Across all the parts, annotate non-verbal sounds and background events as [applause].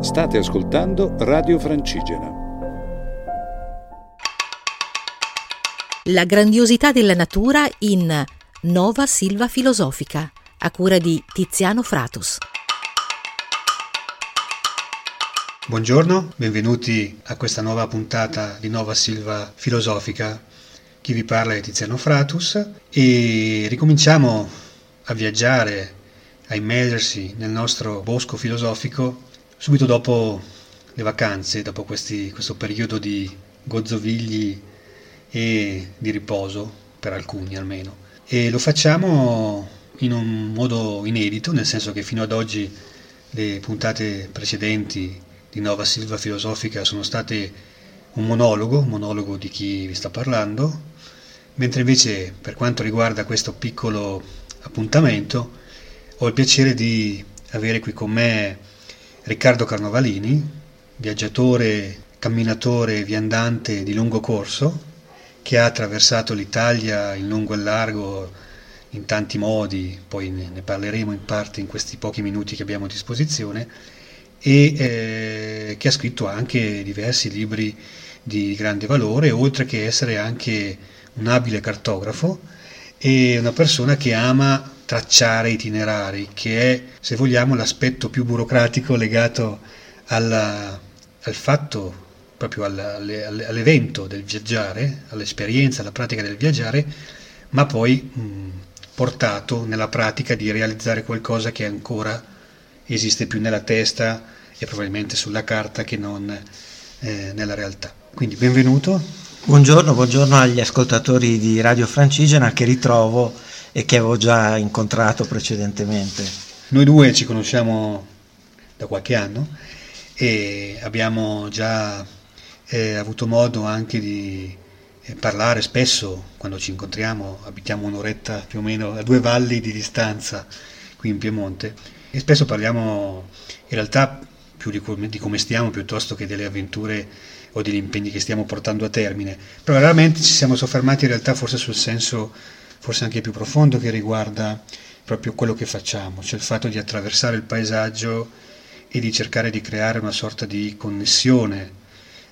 State ascoltando Radio Francigena. La grandiosità della natura in Nova Silva Filosofica, a cura di Tiziano Fratus. Buongiorno, benvenuti a questa nuova puntata di Nova Silva Filosofica. Chi vi parla è Tiziano Fratus e ricominciamo a viaggiare, a immergersi nel nostro bosco filosofico subito dopo le vacanze, dopo questi, questo periodo di gozzovigli e di riposo, per alcuni almeno. E lo facciamo in un modo inedito, nel senso che fino ad oggi le puntate precedenti di Nova Silva Filosofica sono state un monologo, un monologo di chi vi sta parlando, mentre invece per quanto riguarda questo piccolo appuntamento ho il piacere di avere qui con me Riccardo Carnovalini, viaggiatore, camminatore, viandante di lungo corso, che ha attraversato l'Italia in lungo e largo in tanti modi, poi ne parleremo in parte in questi pochi minuti che abbiamo a disposizione, e eh, che ha scritto anche diversi libri di grande valore, oltre che essere anche un abile cartografo e una persona che ama tracciare itinerari, che è, se vogliamo, l'aspetto più burocratico legato alla, al fatto, proprio alla, all'evento del viaggiare, all'esperienza, alla pratica del viaggiare, ma poi mh, portato nella pratica di realizzare qualcosa che ancora esiste più nella testa e probabilmente sulla carta che non eh, nella realtà. Quindi benvenuto. Buongiorno, buongiorno agli ascoltatori di Radio Francigena che ritrovo e che avevo già incontrato precedentemente. Noi due ci conosciamo da qualche anno e abbiamo già eh, avuto modo anche di eh, parlare spesso quando ci incontriamo, abitiamo un'oretta più o meno a due valli di distanza qui in Piemonte e spesso parliamo in realtà più di come, di come stiamo piuttosto che delle avventure o degli impegni che stiamo portando a termine, però veramente ci siamo soffermati in realtà forse sul senso forse anche più profondo che riguarda proprio quello che facciamo, cioè il fatto di attraversare il paesaggio e di cercare di creare una sorta di connessione.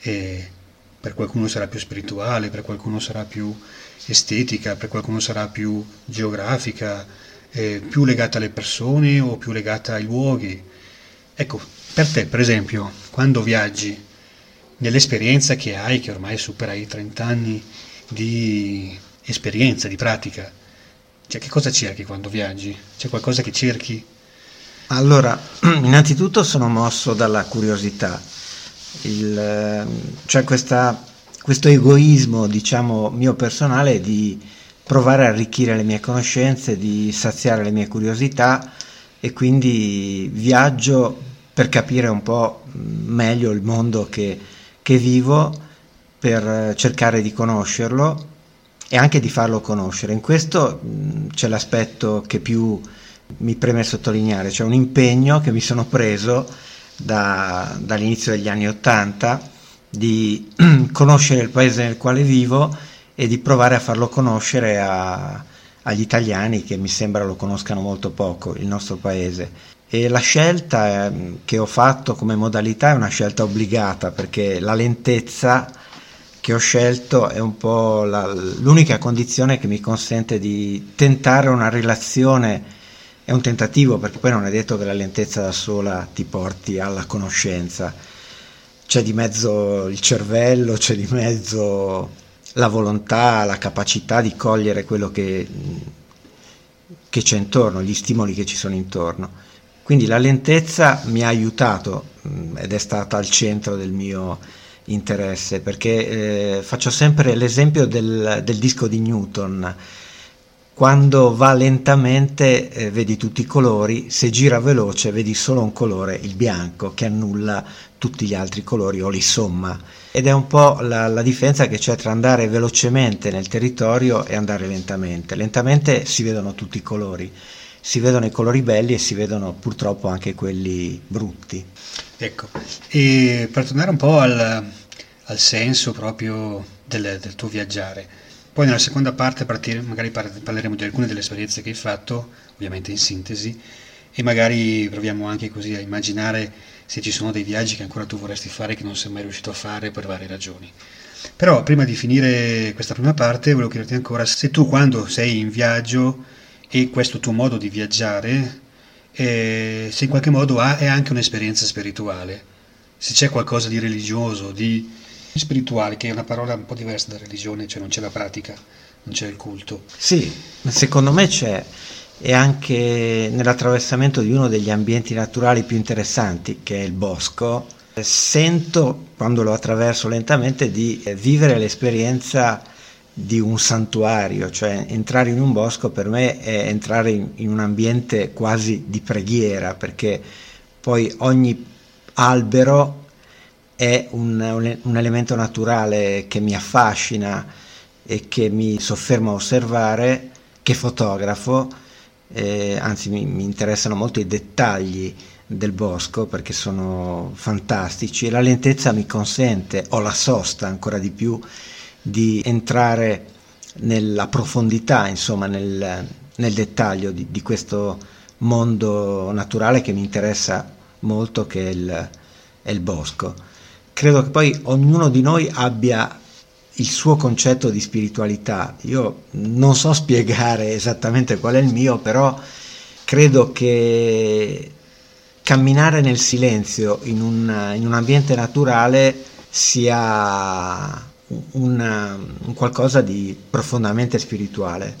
E per qualcuno sarà più spirituale, per qualcuno sarà più estetica, per qualcuno sarà più geografica, eh, più legata alle persone o più legata ai luoghi. Ecco, per te, per esempio, quando viaggi, nell'esperienza che hai, che ormai supera i 30 anni di esperienza, di pratica. Cioè, che cosa cerchi quando viaggi? C'è qualcosa che cerchi? Allora, [clears throat] innanzitutto sono mosso dalla curiosità, Il, cioè questa, questo egoismo, diciamo, mio personale di provare a arricchire le mie conoscenze, di saziare le mie curiosità e quindi viaggio per capire un po' meglio il mondo che, che vivo, per cercare di conoscerlo e anche di farlo conoscere. In questo mh, c'è l'aspetto che più mi preme sottolineare, cioè un impegno che mi sono preso da, dall'inizio degli anni Ottanta di [clears throat] conoscere il paese nel quale vivo e di provare a farlo conoscere a, agli italiani che mi sembra lo conoscano molto poco, il nostro paese. E la scelta eh, che ho fatto come modalità è una scelta obbligata perché la lentezza che ho scelto è un po' la, l'unica condizione che mi consente di tentare una relazione, è un tentativo perché poi non è detto che la lentezza da sola ti porti alla conoscenza, c'è di mezzo il cervello, c'è di mezzo la volontà, la capacità di cogliere quello che, che c'è intorno, gli stimoli che ci sono intorno. Quindi la lentezza mi ha aiutato ed è stata al centro del mio interesse perché eh, faccio sempre l'esempio del, del, disco di Newton. Quando va lentamente eh, vedi tutti i colori, se gira veloce vedi solo un colore, il bianco, che annulla tutti gli altri colori o li somma. Ed è un po' la, la differenza che c'è tra andare velocemente nel territorio e andare lentamente. Lentamente si vedono tutti i colori, si vedono i colori belli e si vedono purtroppo anche quelli brutti. Ecco, e per tornare un po' al, al senso proprio del, del, tuo viaggiare, poi nella seconda parte partire, magari parleremo di alcune delle esperienze che hai fatto, ovviamente in sintesi, e magari proviamo anche così a immaginare se ci sono dei viaggi che ancora tu vorresti fare che non sei mai riuscito a fare per varie ragioni. Però prima di finire questa prima parte volevo chiederti ancora se tu quando sei in viaggio e questo tuo modo di viaggiare, eh, se in qualche modo ha, è anche un'esperienza spirituale, se c'è qualcosa di religioso, di spirituale, che è una parola un po' diversa da religione, cioè non c'è la pratica, non c'è il culto. Sì, secondo me c'è e anche nell'attraversamento di uno degli ambienti naturali più interessanti, che è il bosco, sento, quando lo attraverso lentamente, di vivere l'esperienza di un santuario, cioè entrare in un bosco per me è entrare in, in un ambiente quasi di preghiera, perché poi ogni albero è un, un, elemento naturale che mi affascina e che mi soffermo a osservare, che fotografo eh, anzi mi, mi, interessano molto i dettagli del bosco perché sono fantastici e la lentezza mi consente, o la sosta ancora di più, di entrare nella profondità, insomma nel, nel dettaglio di, di, questo mondo naturale che mi interessa molto che è il, è il bosco. Credo che poi ognuno di noi abbia il suo concetto di spiritualità. Io non so spiegare esattamente qual è il mio, però credo che camminare nel silenzio in un, in un ambiente naturale sia un, un qualcosa di profondamente spirituale.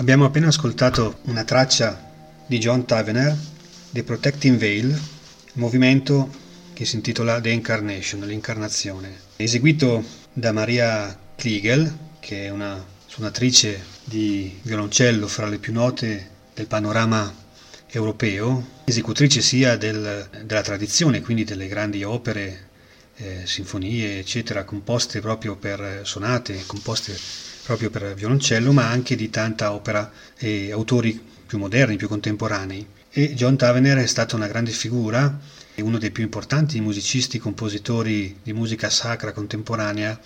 Abbiamo appena ascoltato una traccia di John Tavener, The Protecting Veil, movimento che si intitola The Incarnation, l'incarnazione, eseguito da Maria Kliegel, che è una suonatrice di violoncello fra le più note del panorama europeo, esecutrice sia del, della tradizione, quindi delle grandi opere eh, sinfonie, eccetera, composte proprio per sonate, composte proprio per violoncello, ma anche di tanta opera e autori più moderni, più contemporanei. E John Tavener è stata una grande figura, uno dei più importanti musicisti e compositori di musica sacra contemporanea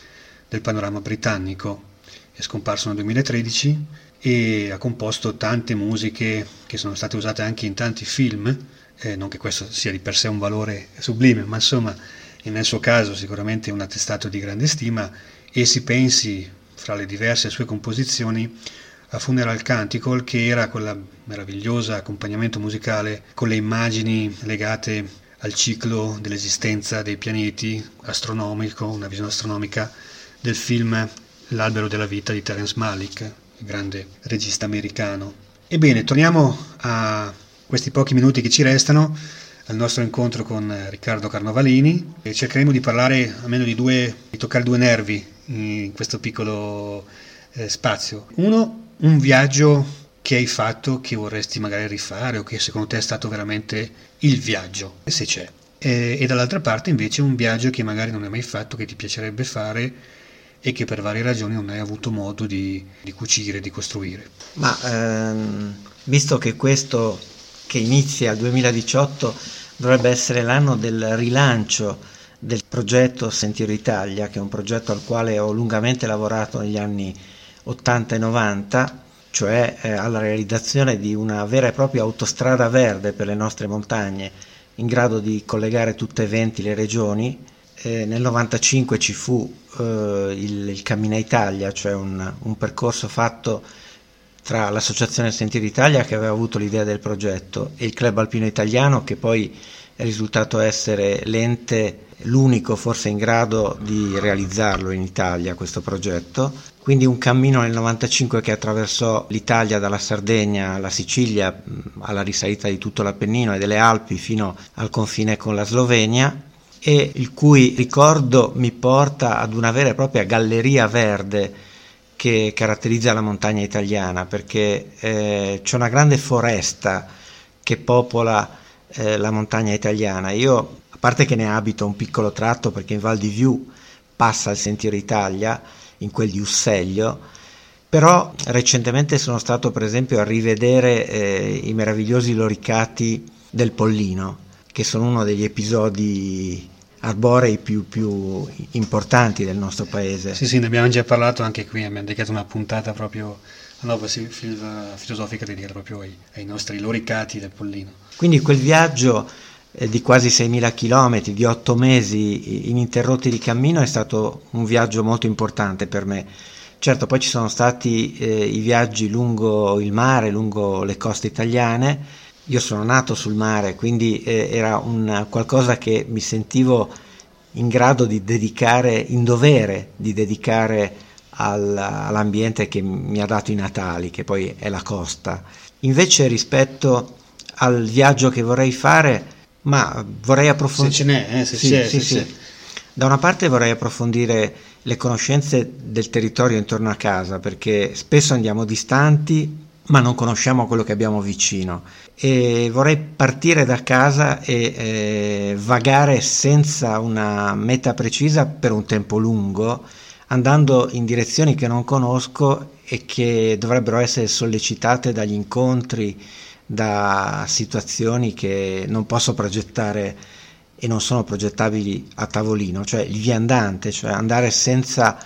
del panorama britannico. È scomparso nel 2013 e ha composto tante musiche che sono state usate anche in tanti film, eh, non che questo sia di per sé un valore sublime, ma insomma nel suo caso sicuramente un attestato di grande stima e si pensi fra le diverse sue composizioni a Funeral Canticle che era quella meravigliosa accompagnamento musicale con le immagini legate al ciclo dell'esistenza dei pianeti astronomico, una visione astronomica del film L'albero della vita di Terence Malick, il grande regista americano. Ebbene, torniamo a questi pochi minuti che ci restano al nostro incontro con Riccardo Carnovalini e cercheremo di parlare almeno di due, di toccare due nervi in questo piccolo eh, spazio. Uno, un viaggio che hai fatto che vorresti magari rifare o che secondo te è stato veramente il viaggio, se c'è. E, e dall'altra parte invece un viaggio che magari non hai mai fatto, che ti piacerebbe fare e che per varie ragioni non hai avuto modo di, di cucire, di costruire. Ma ehm, visto che questo che inizia il 2018 dovrebbe essere l'anno del rilancio del progetto Sentiero Italia, che è un progetto al quale ho lungamente lavorato negli anni 80 e 90, cioè eh, alla realizzazione di una vera e propria autostrada verde per le nostre montagne, in grado di collegare tutte e 20 le regioni. Eh, nel 95 ci fu eh, il, il, Cammina Italia, cioè un, un percorso fatto tra l'Associazione Sentieri Italia che aveva avuto l'idea del progetto e il Club Alpino Italiano che poi risultato essere l'ente l'unico forse in grado di realizzarlo in Italia questo progetto. Quindi un cammino nel 95 che attraversò l'Italia dalla Sardegna alla Sicilia, alla risalita di tutto l'Appennino e delle Alpi fino al confine con la Slovenia e il cui ricordo mi porta ad una vera e propria galleria verde che caratterizza la montagna italiana perché eh, c'è una grande foresta che popola eh, la montagna italiana. Io parte che ne abito un piccolo tratto perché in Val di Viù passa il Sentiero Italia, in quel di Usseglio, però recentemente sono stato per esempio a rivedere eh, i meravigliosi loricati del Pollino, che sono uno degli episodi arborei più, più, importanti del nostro paese. Sì, sì, ne abbiamo già parlato anche qui, abbiamo dedicato una puntata proprio nuova filosofica dedicata proprio ai, ai nostri loricati del Pollino. Quindi quel viaggio eh, di quasi 6.000 km, di 8 mesi ininterrotti di cammino è stato un viaggio molto importante per me. Certo, poi ci sono stati eh, i viaggi lungo il mare, lungo le coste italiane. Io sono nato sul mare, quindi eh, era un, qualcosa che mi sentivo in grado di dedicare, in dovere di dedicare all'ambiente che mi ha dato i natali, che poi è la costa. Invece rispetto al viaggio che vorrei fare, ma vorrei approfondire... Se ce n'è, eh, se sì, c'è, sì, se sì. c'è. Da una parte vorrei approfondire le conoscenze del territorio intorno a casa, perché spesso andiamo distanti, ma non conosciamo quello che abbiamo vicino. E vorrei partire da casa e eh, vagare senza una meta precisa per un tempo lungo, andando in direzioni che non conosco e che dovrebbero essere sollecitate dagli incontri, da situazioni che non posso progettare e non sono progettabili a tavolino, cioè il viandante, cioè andare senza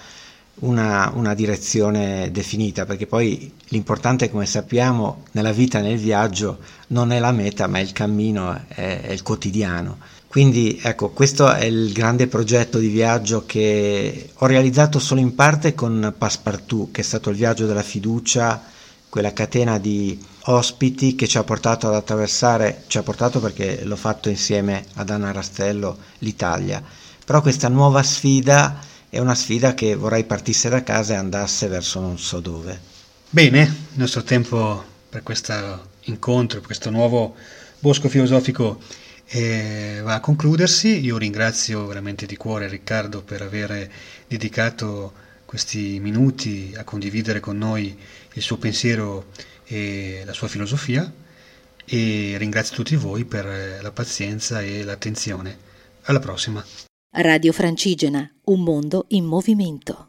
una, una, direzione definita, perché poi l'importante, come sappiamo, nella vita, nel viaggio, non è la meta, ma è il cammino, è, è il quotidiano. Quindi ecco, questo è il grande progetto di viaggio che ho realizzato solo in parte con Passepartout, che è stato il viaggio della fiducia, quella catena di ospiti che ci ha portato ad attraversare, ci ha portato perché l'ho fatto insieme ad Anna Rastello, l'Italia. Però questa nuova sfida è una sfida che vorrei partisse da casa e andasse verso non so dove. Bene, il nostro tempo per questo incontro, per questo nuovo bosco filosofico eh, va a concludersi. Io ringrazio veramente di cuore Riccardo per aver dedicato questi minuti a condividere con noi il suo pensiero e la sua filosofia e ringrazio tutti voi per la pazienza e l'attenzione. Alla prossima! Radio Francigena, un mondo in movimento.